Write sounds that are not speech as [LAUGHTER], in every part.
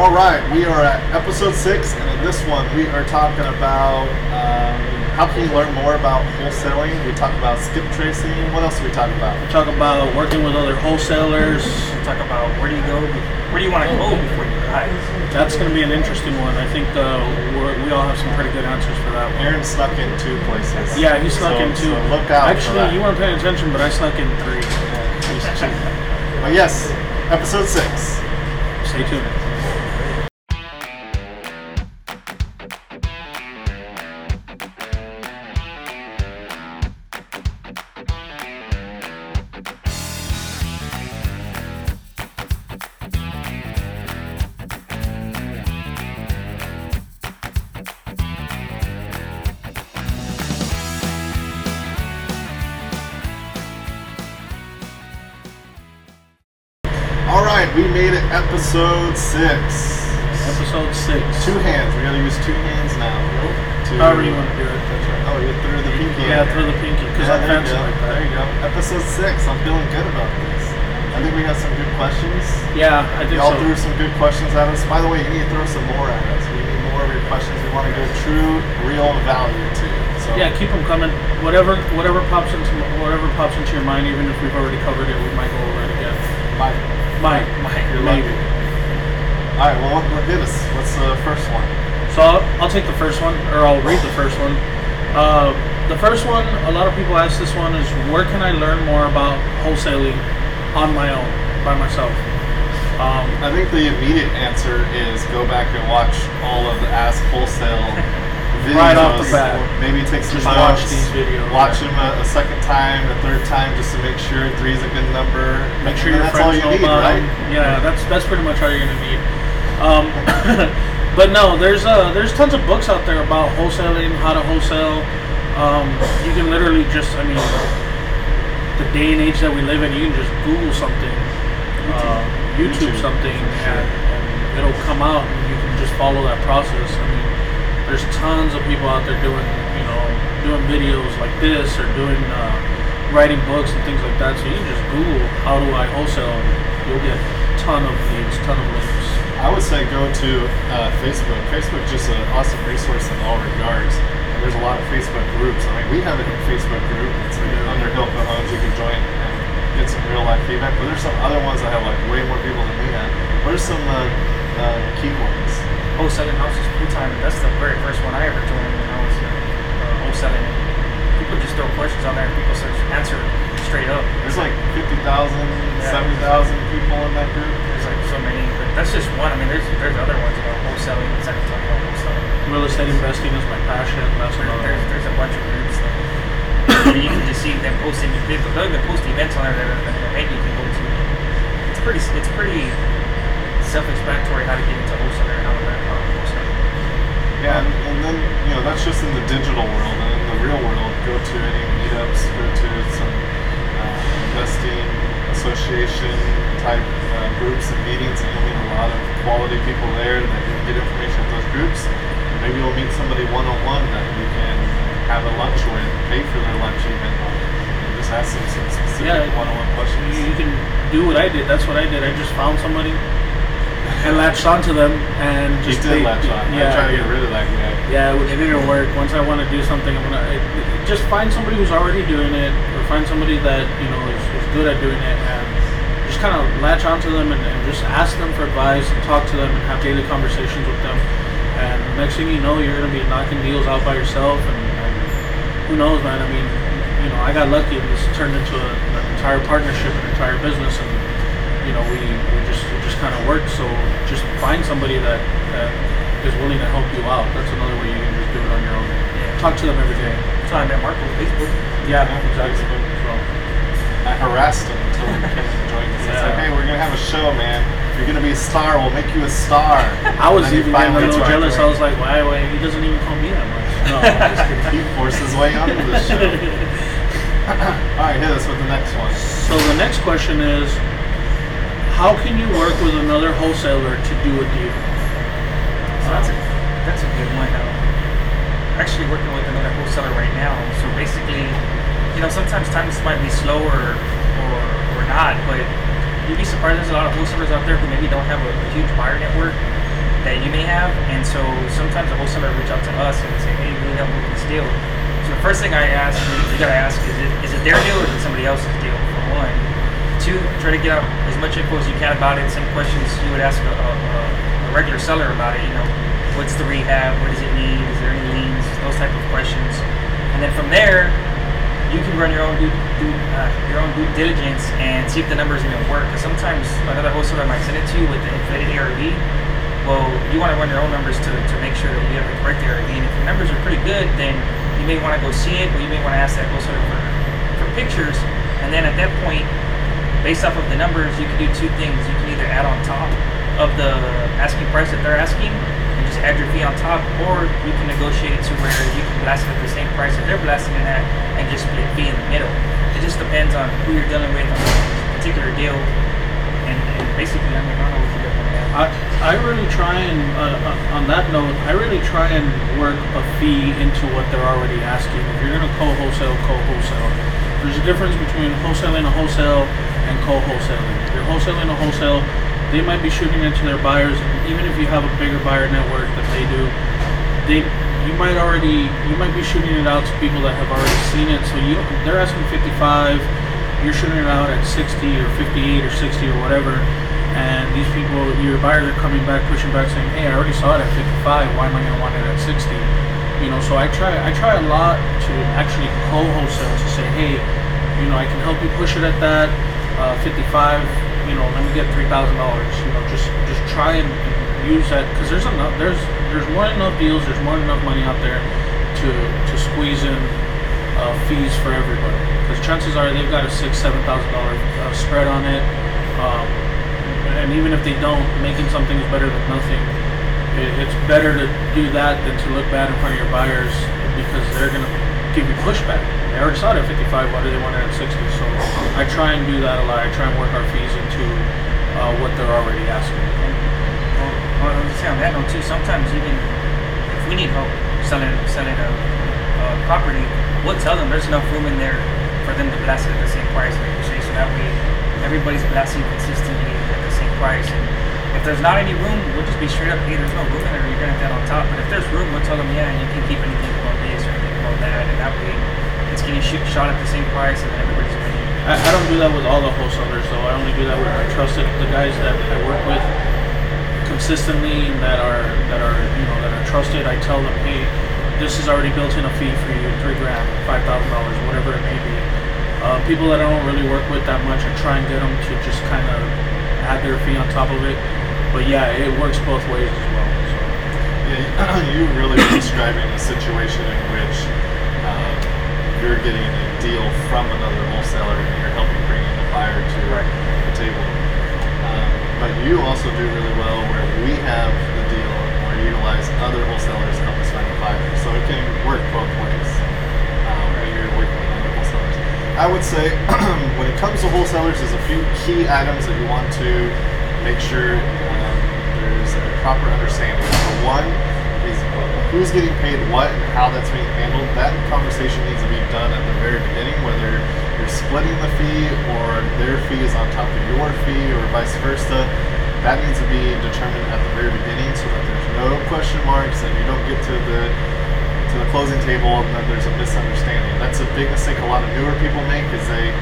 All right, we are at episode six, and in this one, we are talking about um, how can you learn more about wholesaling. We talk about skip tracing. What else do we talk about? We talk about working with other wholesalers. We talk about where do you go, where do you want to go before you die. That's going to be an interesting one. I think uh, we're, we all have some pretty good answers for that one. Aaron snuck in two places. Yeah, he snuck So- in two. so look out for Actually, that. you weren't paying attention, but I snuck in three. But yes, episode six. Stay tuned. Six. Episode six. Two hands. We gotta use two hands now. To, However you want to do it. That's right. Oh, you threw the pinky. Yeah, through the pinky because Yeah, I'm there you go. like. There you go. Episode six. I'm feeling good about this. I think we have some good questions. Yeah, I think Y'all so. threw some good questions at us. By the way, you need to throw some more at us. We need more of your questions. We want to give true, real value to you. So Yeah, keep them coming. Whatever, whatever pops into whatever pops into your mind, even if we've already covered it, we might go over it again. Mike, Might, Mike, you're lucky. All right, well, what, what hit us? What's the first one? So I'll, I'll take the first one, or I'll read the first one. Uh, the first one, a lot of people ask this one is where can I learn more about wholesaling on my own, by myself? Um, I think the immediate answer is go back and watch all of the Ask Wholesale [LAUGHS] videos. Right off the bat. Maybe take some Just notes. watch these videos. Watch them a, a second time, a third time, just to make sure three is a good number. make sure And your that's all friends you know need, about right? Yeah, that's that's pretty much all you're gonna need. Um, [LAUGHS] but no, there's uh, there's tons of books out there about wholesaling, how to wholesale. Um, you can literally just, I mean, the day and age that we live in, you can just Google something, uh, YouTube, YouTube, something, sure. and, and it'll come out, and you can just follow that process. I mean, there's tons of people out there doing, you know, doing videos like this or doing uh, writing books and things like that. So you can just Google how do I wholesale, and you'll get ton of leads, ton of links. I would say go to uh, Facebook. Facebook is just an awesome resource in all regards. And there's a lot of Facebook groups. I mean, we have a Facebook group. It's like under Hilco Homes. You can join and get some real life feedback. But there's some other ones that have like way more people than we have. What are some uh, uh, key ones? Wholesaling houses full time. That's the very first one I ever joined when I was uh, uh, wholesaling. People just throw questions on there and people answer straight up. There's like 50,000, 70,000 people in that group. There's like so many, but that's just one. I mean, there's there's other ones about wholesaling. It's like talking about wholesaling. Real estate investing is my passion. That's There- another. There's, there's a bunch of groups. That, where [COUGHS] you can just see them posting. They, they'll even post events on there that an event you can go to. It's pretty. It's pretty self-explanatory how to get into wholesaling and how to learn about wholesaling. Yeah, and, and then you know that's just in the digital world, and in the real world, go to any meetups, go to some uh, investing association type uh, groups and meetings, and you'll meet a lot of quality people there that you can get information at those groups. And maybe you'll meet somebody one on one that you can have a lunch with, pay for their lunch even, and just ask them some specific Yeah, one on one questions. You, you can do what I did. That's what I did. I just found somebody and latched onto them and You just did they- latch on. Yeah, I'm trying to get rid of that guy. Yeah, it didn't work. Once I want to do something, I'm gonna it- just find somebody who's already doing it, or find somebody that you know is, is good at doing it, and kind of latch onto them and, and just ask them for advice and talk to them and have daily conversations with them. And next thing you know, you're gonna be knocking deals out by yourself, and, and who knows, man? I mean, you know, I got lucky and this turned into a, an entire partnership, an entire business, and you know, we, we just just kind of work. So just find somebody that, that is willing to help you out. That's another way you can just do it on your own. Yeah. Talk to them every day. So I met Mark on Facebook. Yeah, Yeah, exactly. Facebook. So, I harassed him until he came and joined us. I said, "Hey, we're gonna have a show, man. You're gonna be a star, we'll make you a star." I was And then he even getting a little jealous. I was like, why, why? He doesn't even call me that much. [LAUGHS] No, I'm just kidding. He forced his way onto this show. [LAUGHS] All right, hit us with the next one. So the next question is, how can you work with another wholesaler to do a deal? So that's a that's a good one. Actually working with another wholesaler right now. So basically, you know, sometimes times might be slower or or not, but you'd be surprised. There's a lot of wholesalers out there who maybe don't have a, a huge buyer network, that you may have, and so sometimes the wholesaler reach out to us and say, "Hey, we need help with this deal." So the first thing I ask, you, you gotta ask, is it is it their deal or is it somebody else's deal? For one, two, try to get out as much info as you can about it. Some questions you would ask a, a, a regular seller about it. You know, what's the rehab? What does it need? Is there any liens? Those type of questions, and then from there, you can run your own due, due uh, your own due diligence and see if the numbers even work. Because sometimes another wholesaler might send it to you with the inflated ARV. Well, you want to run your own numbers to, to make sure that you have the correct ARV. And if your numbers are pretty good, then you may want to go see it, or you may want to ask that wholesaler for, for pictures. And then at that point, based off of the numbers, you can do two things. You can either add on top of the asking price that they're asking, and just add your fee on top, or you can negotiate it to where you can blast it at the same price that they're blasting it at, and just split fee in the middle. It just depends on who you're dealing with on a particular deal, and, and basically, I mean, I don't know what you guys want to add. I, I really try and uh, uh, on that note, I really try and work a fee into what they're already asking. If you're gonna co-wholesale, co-wholesale. There's a difference between wholesaling a wholesale and co-wholesaling. If you're wholesaling a wholesale, they might be shooting it to their buyers, even if you have a bigger buyer network than they do, they you might already you might be shooting it out to people that have already seen it. So you they're asking 55, you're shooting it out at 60 or 58 or 60 or whatever, and these people, your buyers are coming back, pushing back, saying, "Hey, I already saw it at 55. Why am I going to want it at 60?" You know, so I try I try a lot to actually co-wholesale to say, "Hey, you know, I can help you push it at that uh, 55. You know, let me get three thousand dollars. You know, just just try and, use that because there's enough there's there's more than enough deals. There's more than enough money out there to to squeeze in uh, fees for everybody. Because chances are they've got a six seven thousand dollar uh, spread on it. Um, and even if they don't, making something is better than nothing. It, it's better to do that than to look bad in front of your buyers because they're gonna give you pushback. They already saw it at 55. Why do they want at 60? So I try and do that a lot. I try and work our fees into uh, what they're already asking. Well, well, I was just saying on that note too. Sometimes even if we need help selling selling a, a property, we'll tell them there's enough room in there for them to blast it at the same price and negotiate. So that way, everybody's blasting consistently at the same price. And if there's not any room, we'll just be straight up, hey, there's no room in there. You're gonna have that on top. But if there's room, we'll tell them, yeah, you can keep anything that, and that way, it's getting shot at the same price, and everybody's winning. I, I don't do that with all the wholesalers though. I only do that with my trusted the guys that I work with consistently and that are that are you know that are trusted. I tell them, hey, this is already built in a fee for you, three grand, five thousand dollars, whatever it may be. Uh, people that I don't really work with that much, I try and get them to just kind of add their fee on top of it. But yeah, it works both ways as well. Yeah, [COUGHS] you really are describing a situation in which um, you're getting a deal from another wholesaler and you're helping bring in a buyer to Right. the table. Um, but you also do really well where we have the deal or utilize other wholesalers to help us find a buyer. So it can work both ways um, when you're working with other wholesalers. I would say [CLEARS THROAT] when it comes to wholesalers, there's a few key items that you want to make sure there's a proper understanding. So one is who's getting paid what and how that's being handled. That conversation needs to be done at the very beginning, whether you're splitting the fee or their fee is on top of your fee or vice versa. That needs to be determined at the very beginning so that there's no question marks and you don't get to the to the closing table and then there's a misunderstanding. That's a big mistake a lot of newer people make is they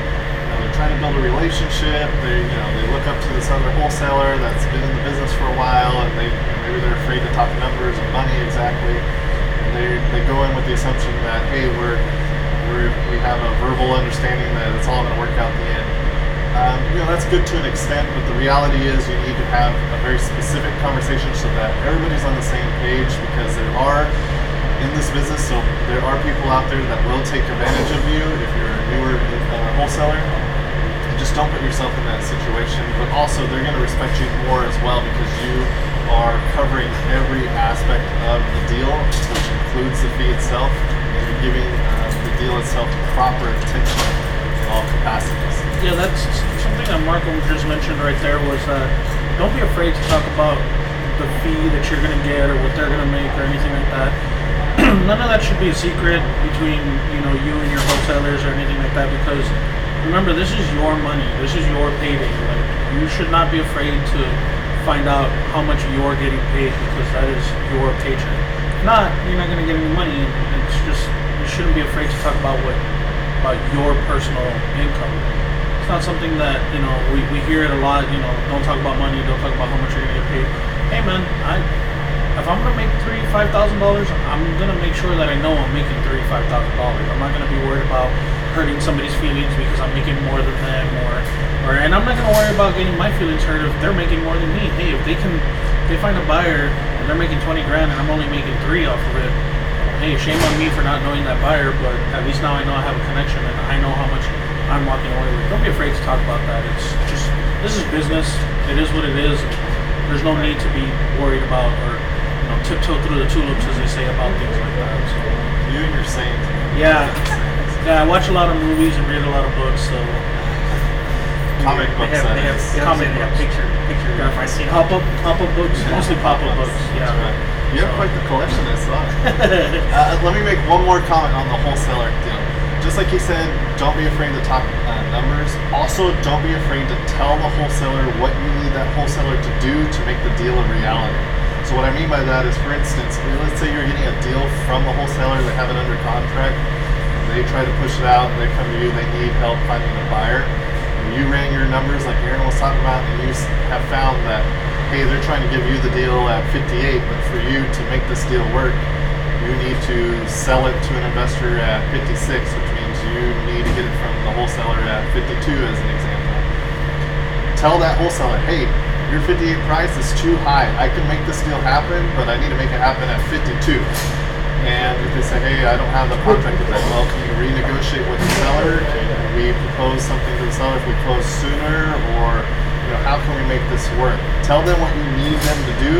trying to build a relationship. They you know they look up to this other wholesaler that's been in the business for a while and they maybe they're afraid to talk numbers and money exactly. And they they go in with the assumption that hey we're we're we have a verbal understanding that it's all going to work out in the end. Um, you know that's good to an extent, but the reality is you need to have a very specific conversation so that everybody's on the same page because there are in this business, so there are people out there that will take advantage of you if you're a newer uh, wholesaler. Just don't put yourself in that situation. But also, they're going to respect you more as well because you are covering every aspect of the deal, which includes the fee itself, and you're giving uh, the deal itself proper attention in all capacities. Yeah, that's something that Marco just mentioned right there was uh, don't be afraid to talk about the fee that you're going to get or what they're going to make or anything like that. [CLEARS THROAT] None of that should be a secret between you know you and your wholesalers or anything like that because remember this is your money, this is your payday. Like you should not be afraid to find out how much you're getting paid because that is your paycheck. Not, you're not going to get any money, it's just you shouldn't be afraid to talk about what about your personal income. It's not something that you know we, we hear it a lot. You know, don't talk about money. Don't talk about how much you're to get paid. Hey man, I if I'm gonna make three, five thousand dollars, I'm gonna make sure that I know I'm making three, five thousand dollars. I'm not gonna be worried about hurting somebody's feelings because I'm making more than them, or, or, and I'm not gonna worry about getting my feelings hurt if they're making more than me. Hey, if they can, if they find a buyer and they're making twenty grand and I'm only making three off of it, hey, shame on me for not knowing that buyer, but at least now I know I have a connection and I know how much I'm walking away with. Don't be afraid to talk about that. It's just this is business. It is what it is. There's no need to be worried about or you know tiptoe through the tulips as they say about things like that. So You and your saint. yeah, yeah. I watch a lot of movies and read a lot of books. So Comic They books. have, they have, is. they have, Comic they have books. picture, picture. yeah, I see pop up, pop up books, mostly pop up books. Yeah. That's right. You have quite the collection, I saw. [LAUGHS] uh, let me make one more comment on the wholesaler deal. Just like he said, don't be afraid to talk uh, numbers. Also, don't be afraid to tell the wholesaler what you need that wholesaler to do to make the deal a reality. So what I mean by that is, for instance, let's say you're getting a deal from the wholesaler, they have it under contract, they try to push it out, and they come to you, they need help finding a buyer. And you ran your numbers like Aaron was talking about, and you have found that, hey, they're trying to give you the deal at 58, but for you to make this deal work, you need to sell it to an investor at 56, which means you need to get it from the wholesaler at 52, as an example. Tell that wholesaler, hey, your 58 price is too high. I can make this deal happen, but I need to make it happen at 52. And if they say, hey, I don't have the contract that, well, can you renegotiate with the seller? Can we propose something to the seller if we close sooner? Or, you know, how can we make this work? Tell them what you need them to do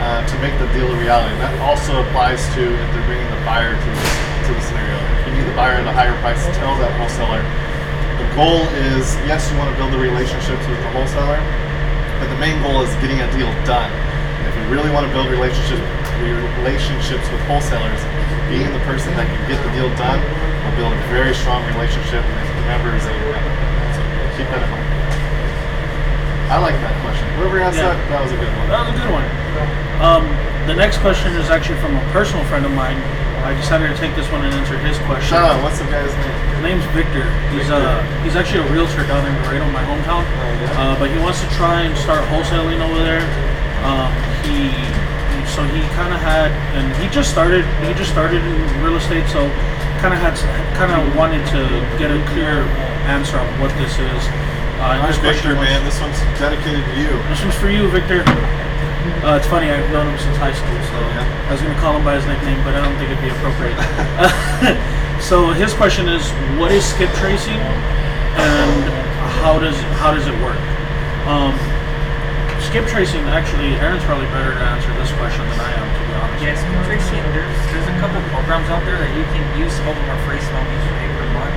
uh, to make the deal a reality. And that also applies to if they're bringing the buyer to the, to the scenario. If you need the buyer at a higher price, tell that wholesaler. The goal is, yes, you want to build the relationships with the wholesaler, but the main goal is getting a deal done. And if you really want to build relationships relationships with wholesalers, being the person that can get the deal done will build a very strong relationship with members and your network. So keep that in mind. I like that question. Whoever asked Yeah. that, that was a good one. That was a good one. Um, the next question is actually from a personal friend of mine. I decided to take this one and answer his question. Shout out, what's the guy's name? His name's Victor. He's Victor. uh he's actually a realtor down in Laredo, my hometown. Oh, yeah? Uh, but he wants to try and start wholesaling over there. Um, he- so he kind of had and he just started he just started in real estate, so kind of had kind of wanted to get a clear answer on what this is. Uh, All right, Victor, was- man, this one's dedicated to you. this one's for you, Victor. Uh, it's funny, I've known him since high school, so Yeah. I was going to call him by his nickname, but I don't think it'd be appropriate. [LAUGHS] so his question is, what is skip tracing, and how does how does it work? Um, skip tracing, actually, Aaron's probably better to answer this question than I am, to be honest. Yes, Tracy, there's there's a couple programs out there that you can use. Some of them are free, some of them you pay per month.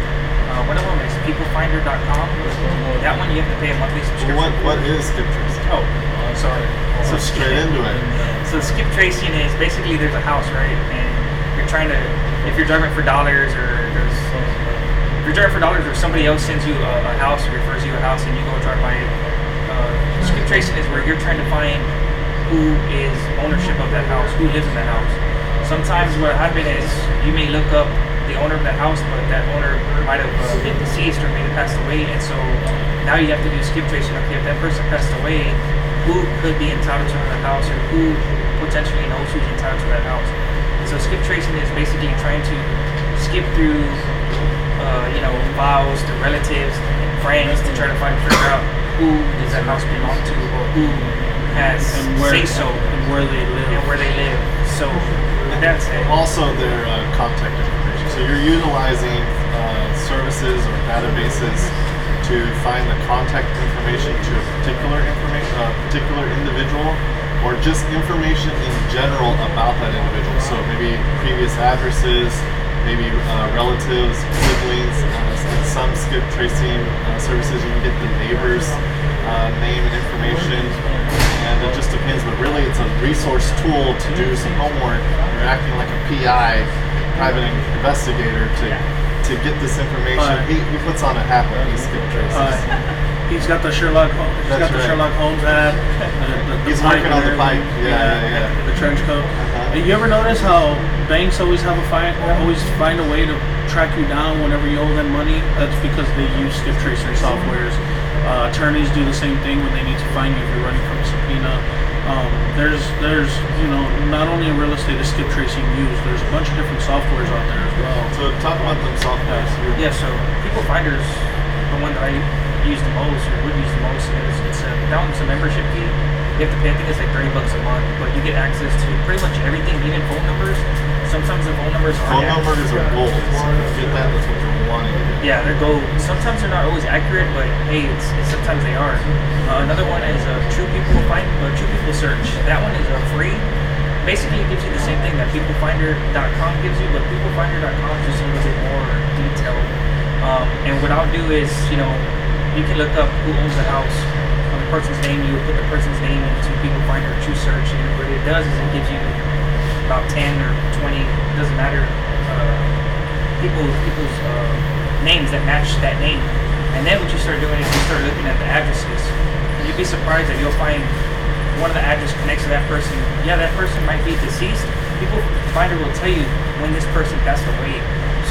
Uh, one of them is peoplefinder.com. That one you have to pay a monthly subscription. What what is skip tracing? Oh, sorry. So straight into it. So skip tracing is basically there's a house, right? And you're trying to, if you're driving for dollars or there's, if you're driving for dollars or somebody else sends you a, a house, or refers you a house, and you go drive by it. Uh, tracing is where you're trying to find who is ownership of that house, who lives in that house. Sometimes what happens is you may look up the owner of the house, but that owner might have uh, been deceased or may have passed away, and so now you have to do skip tracing. Okay, if that person passed away, who could be entitled to the house or who potentially knows who's entitled to that house. And so skip tracing is basically trying to skip through, uh, you know, files to relatives and friends to try to find figure out who does that house belong to or who has And where, say so and where they live. and where they live. So with that said, Also, their uh, contact information. So you're utilizing uh, services or databases to find the contact information to a particular information, a particular individual, or just information in general about that individual. So maybe previous addresses, maybe uh, relatives, siblings. Uh, some skip tracing uh, services, you can get the neighbor's uh, name and information and it just depends. But really, it's a resource tool to do some homework. You're acting like a PI, private investigator, to to get this information. He, he puts on a hat when he skip traces. He's got the Sherlock Holmes. He's That's got the right. Sherlock Holmes hat. The, the, the He's working on the pipe. Yeah, yeah, yeah. The trench coat. Uh-huh. You ever notice how banks always have a find, always find a way to track you down whenever you owe them money? That's because they use skip tracing softwares. Uh, attorneys do the same thing when they need to find you if you're running from a subpoena. Um, there's, there's, you know, not only in real estate is skip tracing used. There's a bunch of different softwares out there as well. So talk about them softwares. You're- Yeah, so People Finder's the one that I use the most or would use the most. is it's, a, it's a membership fee. You have to pay, I think it's like 30 bucks a month, but you get access to pretty much everything, even phone numbers. Sometimes the phone numbers are Phone numbers are gold. So get that, that's what you're wanting. Yeah, they're gold. Sometimes they're not always accurate, but hey, it's, it's sometimes they are. Uh, another one is a True People Find, uh, True People Search. That one is uh, free. Basically, it gives you the same thing that PeopleFinder.com gives you, but PeopleFinder.com is just a little bit more detailed. Um, and what I'll do is, you know, you can look up who owns the house on the person's name. You put the person's name into People Finder True Search, and what it does is it gives you about 10 or 20, doesn't matter, uh, people people's uh, names that match that name. And then what you start doing is you start looking at the addresses. And you'd be surprised that you'll find one of the addresses connects to that person. Yeah, that person might be deceased. People finder will tell you when this person passed away.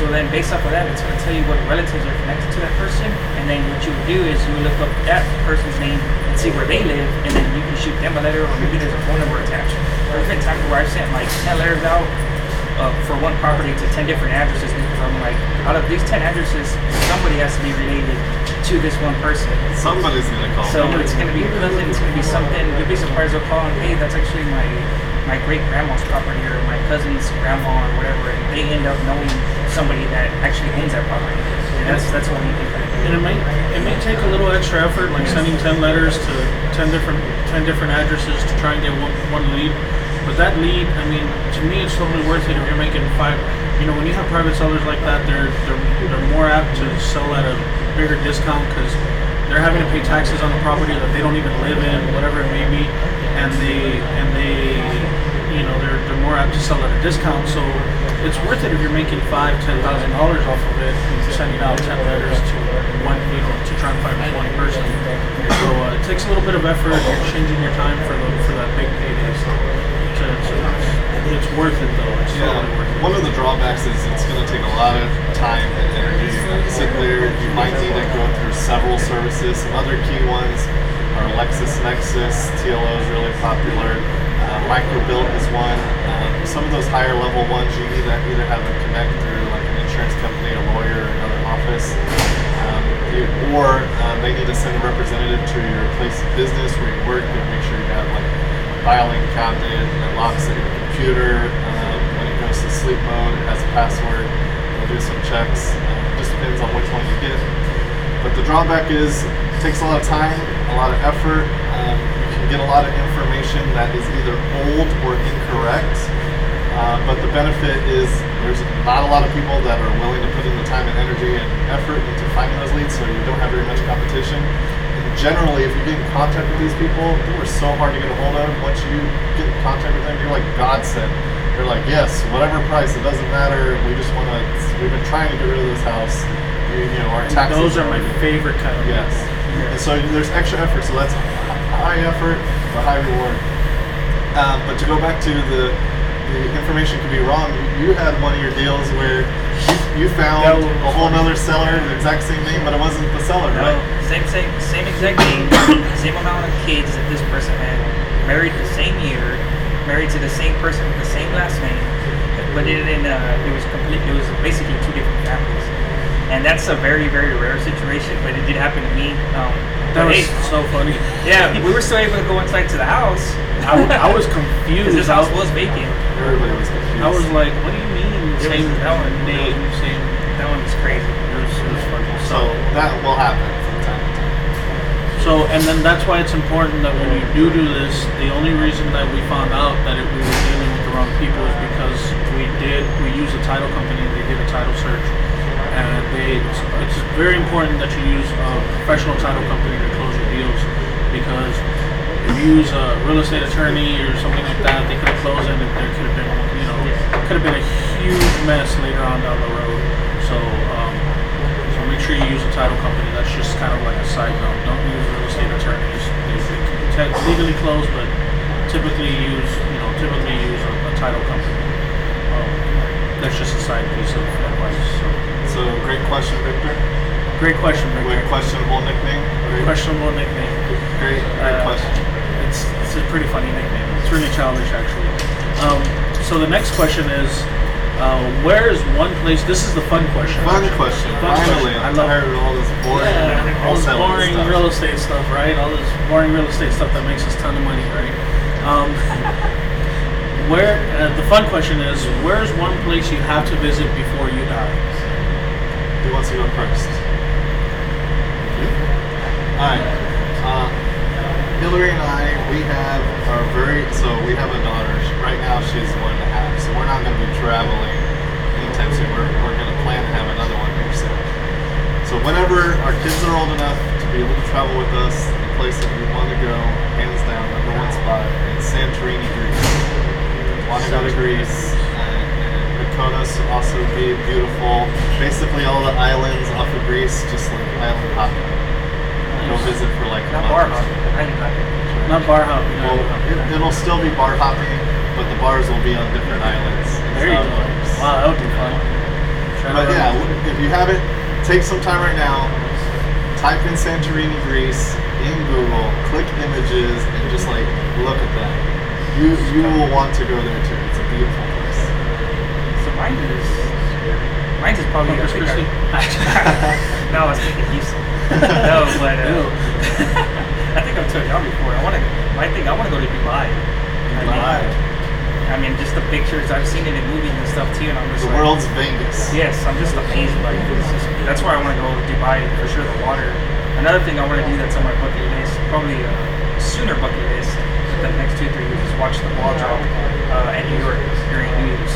So then based off of that, it's going to tell you what relatives are connected to that person. And then what you would do is you would look up that person's name and see where they live. And then you can shoot them a letter or maybe there's a phone number attached. There's been times where I've sent like 10 letters out uh, for one property to 10 different addresses because I'm like, out of these 10 addresses, somebody has to be related to this one person. Somebody's gonna call. So it's going to be a cousin, it's going to be something, you'll be surprised they'll call and, hey, that's actually my my great grandma's property or my cousin's grandma or whatever, and they end up knowing somebody that actually owns that property. And that's that's what we do. And it may it may take a little extra effort, like sending ten letters to ten different ten different addresses to try and get one one lead. But that lead, I mean, to me, it's totally worth it if you're making five. You know, when you have private sellers like that, they're they're, they're more apt to sell at a bigger discount because they're having to pay taxes on a property that they don't even live in, whatever it may be, and they and they, you know, they're they're more apt to sell at a discount. So it's worth it if you're making five, ten thousand dollars off of it, and sending out ten letters to one, you know, to try and find one person. So uh, it takes a little bit of effort. You're changing your time for the for that big payday. So, so it's, it's, worth it though. It's Yeah. totally worth it. One of the drawbacks is it's going to take a lot of time and energy. Sit there. You might need to go through several services. Some other key ones are LexisNexis. TLO is really popular. Uh, Microbilt is one. Um, some of those higher level ones, you need to either have them connect through like an insurance company, a lawyer, or another office. Um, or uh, they need to send a representative to your place of business where you work and make sure you have like filing cabinet that locks at your computer. Um, when it goes to sleep mode, it has a password. We'll do some checks. Um, just depends on which one you get. But the drawback is it takes a lot of time, a lot of effort. Um, you can get a lot of information that is either old or incorrect. Uh, but the benefit is there's not a lot of people that are willing to put in the time and energy and effort into finding those leads, so you don't have very much competition. And generally, if you get in contact with these people, they were so hard to get a hold of. Once you get in contact with them, you're like godsend. They're like, yes, whatever price, it doesn't matter. We just want to. We've been trying to get rid of this house. You, you know, our taxes. Those are my favorite kind of. Yes. And so there's extra effort, so that's high effort but high reward. Um, but to go back to the the information could be wrong. You, had one of your deals where you, you found a whole other seller, the exact same name, but it wasn't the seller, No, right? same, same, same exact name, [COUGHS] same amount of kids that this person had, married the same year, married to the same person with the same last name, but it in uh, it was complete. It was basically two different families, and that's a very very rare situation. But it did happen to me. Um, That was hey, so funny. yeah, we were still able to go inside to the house. I, w- I was [LAUGHS] confused. this I, house was vacant. Everybody was confused. I was like, what do you mean? It Same was- that one- name, same. That one was crazy. It was, it was funny. so that will happen from time to time. So, and then that's why it's important that when you do do this, the only reason that we found out that it, we were dealing with the wrong people is because we did, we used a title company, they did a title search. And they, it's, it's very important that you use a professional title company to close your deals because if you use a real estate attorney or something like that, they could have closed it and there could have been, you know, could have been a huge mess later on down the road. So, um, so make sure you use a title company. That's just kind of like a side note. Don't use real estate attorneys. They, can legally close, but typically use you know typically use a, a title company. Um, that's just a side piece of advice. So, So great question, Victor. great question, Victor. questionable nickname. Great, Questionable nickname. great, great Uh, question. It's, it's a pretty funny nickname. It's really childish, actually. Um, so the next question is, uh, where is one place? This is the fun question. Fun actually. question. Fun Finally, question. I I'm love tired of all this boring, yeah, all this boring stuff. real estate stuff, right? All this boring real estate stuff that makes us a ton of money, right? Um, [LAUGHS] where uh, the fun question is, where is one place you have to visit before you die? Who wants to go first? Alright. Uh, Hillary and I, we have our very, so we have a daughter. Right now she's one and a half, so we're not going to be traveling anytime soon. We're, we're going to plan to have another one here soon. So whenever our kids are old enough to be able to travel with us, the place that we want to go, hands down, number one spot, is Santorini, Greece. Want to go to Greece. And Mykonos also be beautiful. Basically, all the islands off of Greece, just like island hopping. Go visit for like a Not month bar or hopping. so. I not. Not bar hopping. Well, it, it'll still be bar hopping, but the bars will be on different islands. there you go. how it works. Wow, that would be fun. But run- yeah, if you haven't, take some time right now. Type in Santorini, Greece in Google. Click images and just like look at that. You you will want to go there too. It's a beautiful place. So mine is. Mine is probably. I Corpus Christi? I- no, I was thinking Houston. [LAUGHS] no, but uh, [LAUGHS] I think I've told y'all before. I want to. My thing. I want to go to Dubai. I mean, Dubai. I mean, just the pictures I've seen it in movies and stuff too, and I'm just The like, world's Vegas. Yes, I'm just amazed by it. It's just, that's why I want to go to Dubai for sure. The water. Another thing I want to do that's on my bucket list, probably a sooner bucket list, the next two three years, is watch the ball drop uh, at New York during New Year's.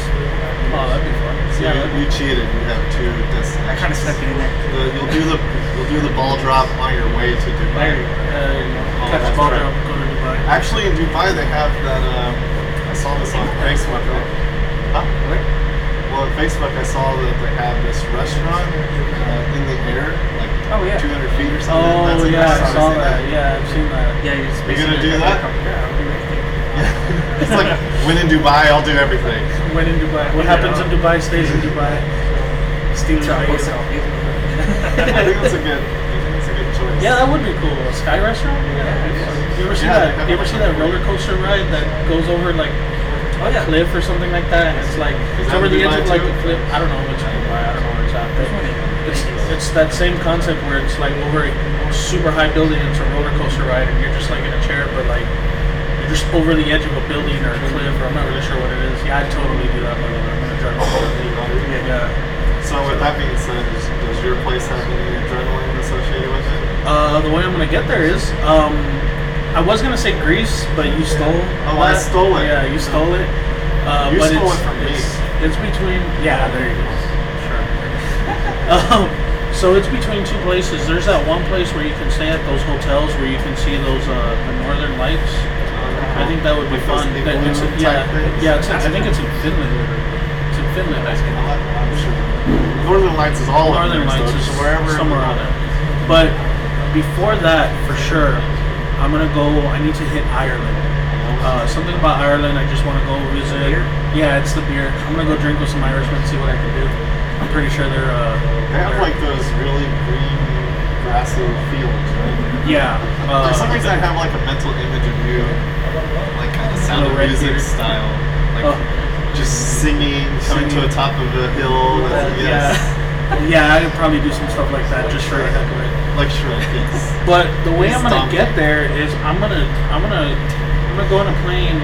Oh, that'd be fun. So Yeah, you, you cheated. You have two destinations. I kind of snuck it in there. The, you'll do the you'll do the ball drop on your way to Dubai. There you go. Uh, Oh, catch the ball right. drop, go to Dubai. Actually, in Dubai they have that. Um, I saw this on Facebook. Huh? What? Well, on Facebook I saw that they have this restaurant uh, in the air, like Oh, yeah. 200 feet or something. That's Oh in yeah, I saw Have you that. seen Yeah, I've seen that. Yeah, you're just You gonna do that? Yeah, I'll do anything. Yeah. [LAUGHS] it's like when in Dubai, I'll do everything. When in Dubai, what happens in Dubai stays in Dubai. Steelers Try to Vegas. post it on Facebook. I think that's a good. I think that's a good choice. Yeah, that would be cool. A sky restaurant. Yeah. You ever see Yeah, that? You ever see that roller coaster ride that goes over like Oh yeah. cliff or something like that? And it's like it's that over in the edge of like too? a cliff. I don't know which Dubai. I don't know where it's at. But one it's it's that same concept where it's like over a super high building. It's a roller coaster ride, and you're just like in a chair, but like you're just over the edge of a building or a cliff, or I'm not really sure what it is. Yeah, I'd totally do that. By the way, I'm gonna drive over the yeah. So with that being said, does, does your place have any adrenaline associated with it? Uh, the way I'm gonna get there is, um, I was gonna say Greece, but you stole. Oh, I stole it. Yeah, you stole it. Uh, You but stole it's, it from me. It's, it's between. Yeah, there you go. Sure. [LAUGHS] um, so it's between two places. There's that one place where you can stay at those hotels where you can see those uh, the northern lights. I think that would be fun. That- it's, yeah, yeah. It's, I think it's in Finland. It's in Finland. I think. Northern Lights is all over Northern Lights is wherever somewhere around there. But before that, for sure, I'm gonna go. I need to hit Ireland. Uh, something about Ireland. I just want to go visit. Beer? Yeah, it's the beer. I'm gonna go drink with some Irishmen, see what I can do. I'm pretty sure they're. Uh, They have they're- like those really green, grassy fields, right? Yeah. Uh, For some reason, I have like a mental image of you, like kind of sound of music style, like Oh. just singing, coming to the top of a hill. uh, yes, Yeah. yeah, I could probably do some stuff like that just for the heck of it. like Shrek. Yes. But the way I'm gonna get there is I'm gonna I'm gonna I'm gonna go on a plane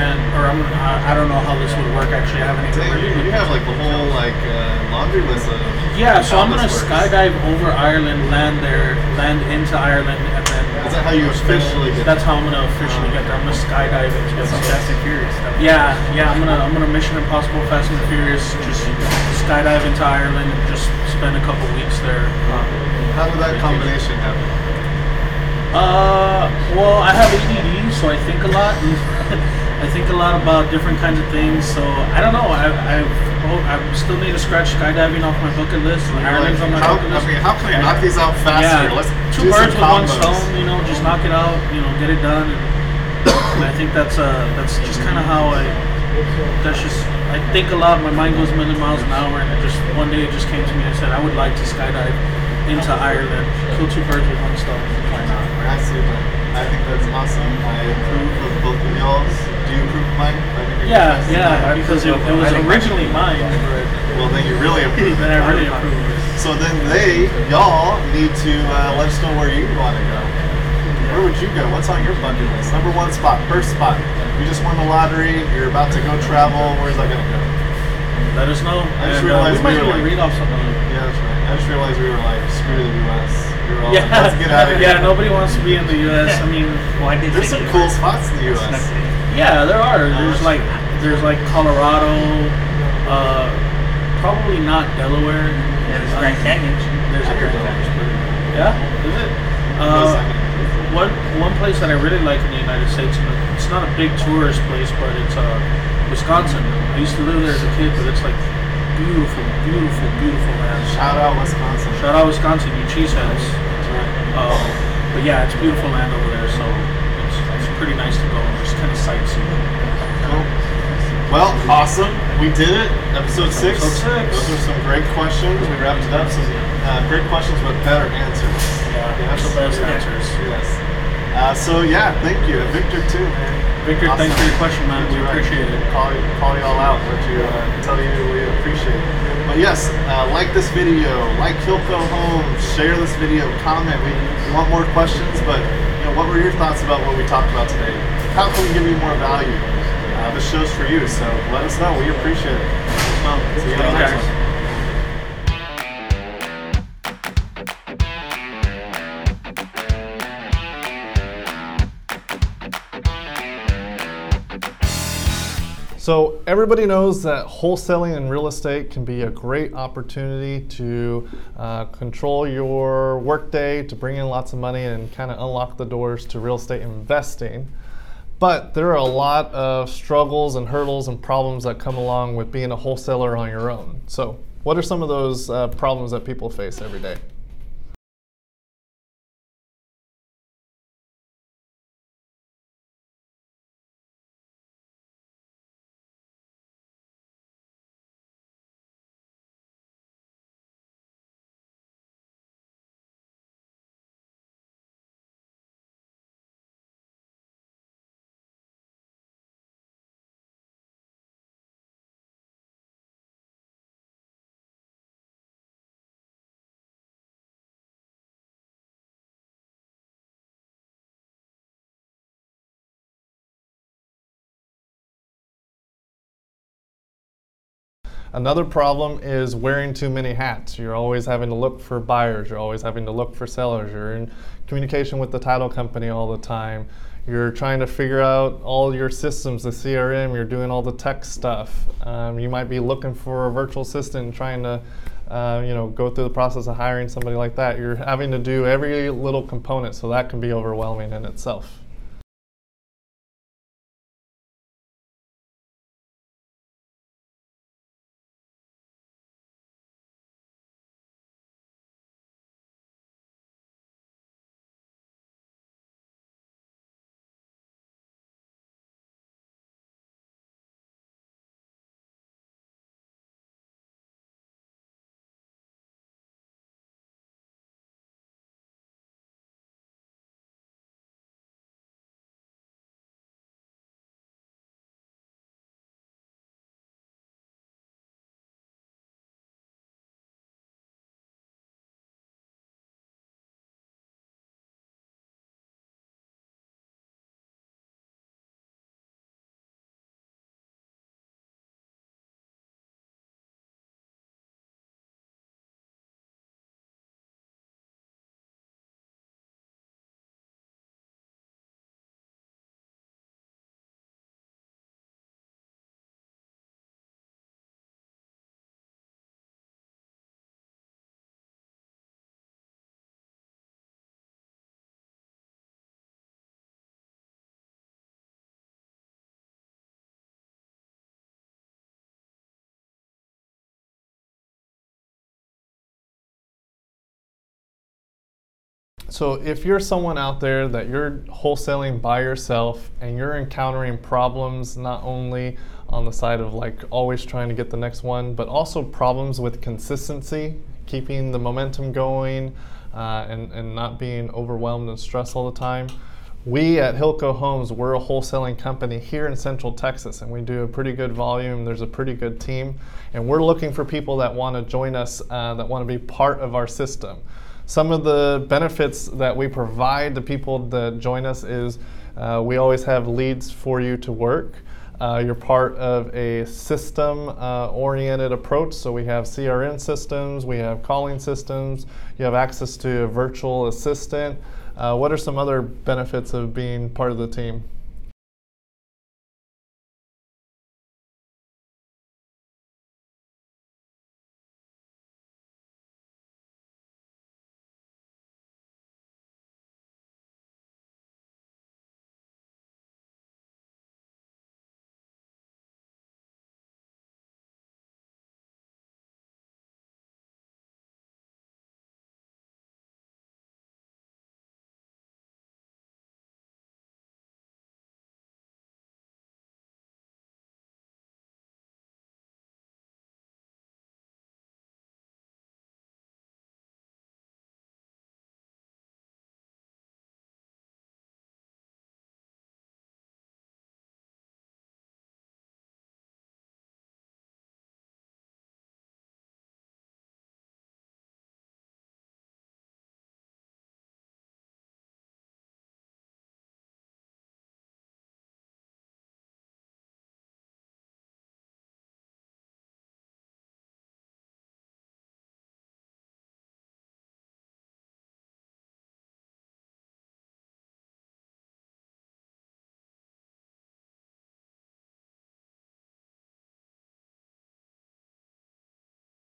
and or I'm gonna, I, I don't know how this would work actually. I haven't even Dang, you, you have like the whole like uh, laundry list of. Yeah, so I'm gonna works. skydive over Ireland, land there, land into Ireland, and then. Is that how you officially get That's how I'm gonna officially get there. I'm gonna skydive into That's some it. Fast and Furious stuff. Yeah, yeah. I'm gonna I'm gonna Mission Impossible, Fast and Furious, just skydive into Ireland and just spend a couple weeks there. Um, How did that combination happen? Uh, well, I have ADD, so I think a lot. And [LAUGHS] I think a lot about different kinds of things. So I don't know. I I've, oh, I still need to scratch skydiving off my bucket list. Ireland's like, on my how, bucket I list. mean, how can we knock these out faster? Yeah, Let's two birds with one stone. You know, just knock it out. You know, get it done. And, and [COUGHS] I think that's uh that's just kind of how I. That's just I think a lot. My mind goes a million miles an hour, and it just one day it just came to me. I said I would like to skydive into Ireland, kill two birds with one stone. Why not? I see that. I think that's awesome. I approve of both of y'all's. Do you approve of mine? I think you're Yeah, best. yeah, because it, it was I think mine originally mine. Well, then you really [LAUGHS] approve. Then I really approve. So then they, y'all, need to uh, let us know where you want to go. Where would you go? What's on your bucket list? Number one spot, first spot. You just won the lottery. You're about to go travel. Where's that gonna go? Let us know. I just and, uh, realized we might were like- read off some of them. Yeah, that's right. I just realized we were like, screw the U.S. We were all Yeah, let's get out of here. yeah. Nobody wants to be in the U.S. I mean, [LAUGHS] Well, I did There's some cool spots in the U.S. yeah, there are. There's like, there's like Colorado, uh, probably not Delaware. Yeah, there's Uh, Grand Canyon. There's a I heard Grand that was pretty cool. Yeah, is it? Those Uh, one one place that I really like in the United States, it's not a big tourist place, but it's uh, Wisconsin. I used to live there as a kid, but it's like beautiful, beautiful, beautiful land. Shout out Wisconsin. Shout out Wisconsin, you cheeseheads. That's right. Um, but yeah, it's beautiful land over there, so it's, it's pretty nice to go and just kind of sightsee. Cool. Well, awesome. We did it. Episode six. Episode six. Those were some great questions. We wrapped it up. Some uh, great questions with better answers. Yeah, that's the best answers. Yes. Uh, so yeah, thank you, and Victor too, man. Victor, thanks for your question, man. We appreciate it. Call, call you all out, let you uh, tell you we appreciate it. But yes, uh, like this video, like Hilco Home, share this video, comment. We, want more questions, but you know, what were your thoughts about what we talked about today? How can we give you more value? Uh, this show's for you, so let us know. We appreciate it. Well, See you on the next guys. So everybody knows that wholesaling in real estate can be a great opportunity to uh, control your workday, to bring in lots of money, and kind of unlock the doors to real estate investing. But there are a lot of struggles and hurdles and problems that come along with being a wholesaler on your own. So, what are some of those uh, problems that people face every day? Another problem is wearing too many hats. You're always having to look for buyers, you're always having to look for sellers, you're in communication with the title company all the time. You're trying to figure out all your systems, the CRM, you're doing all the tech stuff. Um, you might be looking for a virtual assistant trying to uh, you know, go through the process of hiring somebody like that. You're having to do every little component, so that can be overwhelming in itself. So if you're someone out there that you're wholesaling by yourself and you're encountering problems not only on the side of like always trying to get the next one, but also problems with consistency, keeping the momentum going, uh, and, and not being overwhelmed and stressed all the time. We at Hilco Homes, we're a wholesaling company here in Central Texas, and we do a pretty good volume. There's a pretty good team, and we're looking for people that want to join us, uh, that want to be part of our system. Some of the benefits that we provide to people that join us is uh, we always have leads for you to work. Uh, you're part of a system uh, oriented approach. So we have CRM systems, we have calling systems, you have access to a virtual assistant. Uh, what are some other benefits of being part of the team?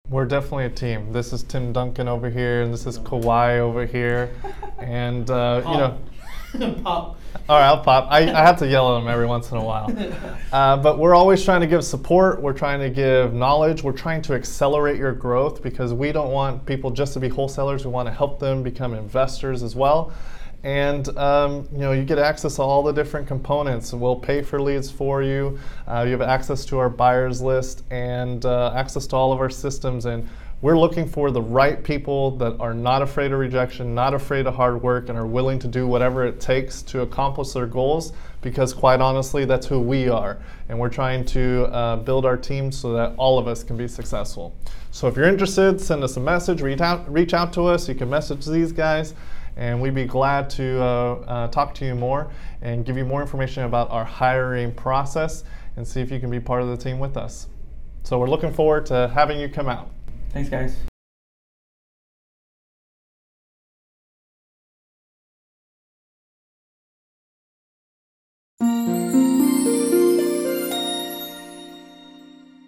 We're definitely a team. This is Tim Duncan over here, and this is Kawhi over here, and uh, you know. [LAUGHS] Pop. All right, I'll pop. I, I have to yell at them every once in a while. [LAUGHS] Uh, but we're always trying to give support. We're trying to give knowledge. We're trying to accelerate your growth because we don't want people just to be wholesalers. We want to help them become investors as well. And um, you know, you get access to all the different components. We'll pay for leads for you. Uh, you have access to our buyers list and uh, access to all of our systems. And we're looking for the right people that are not afraid of rejection, not afraid of hard work, and are willing to do whatever it takes to accomplish their goals. Because, quite honestly, that's who we are. And we're trying to uh, build our team so that all of us can be successful. So, if you're interested, send us a message, reach out, reach out to us. You can message these guys, and we'd be glad to uh, uh, talk to you more and give you more information about our hiring process and see if you can be part of the team with us. So, we're looking forward to having you come out. Thanks, guys.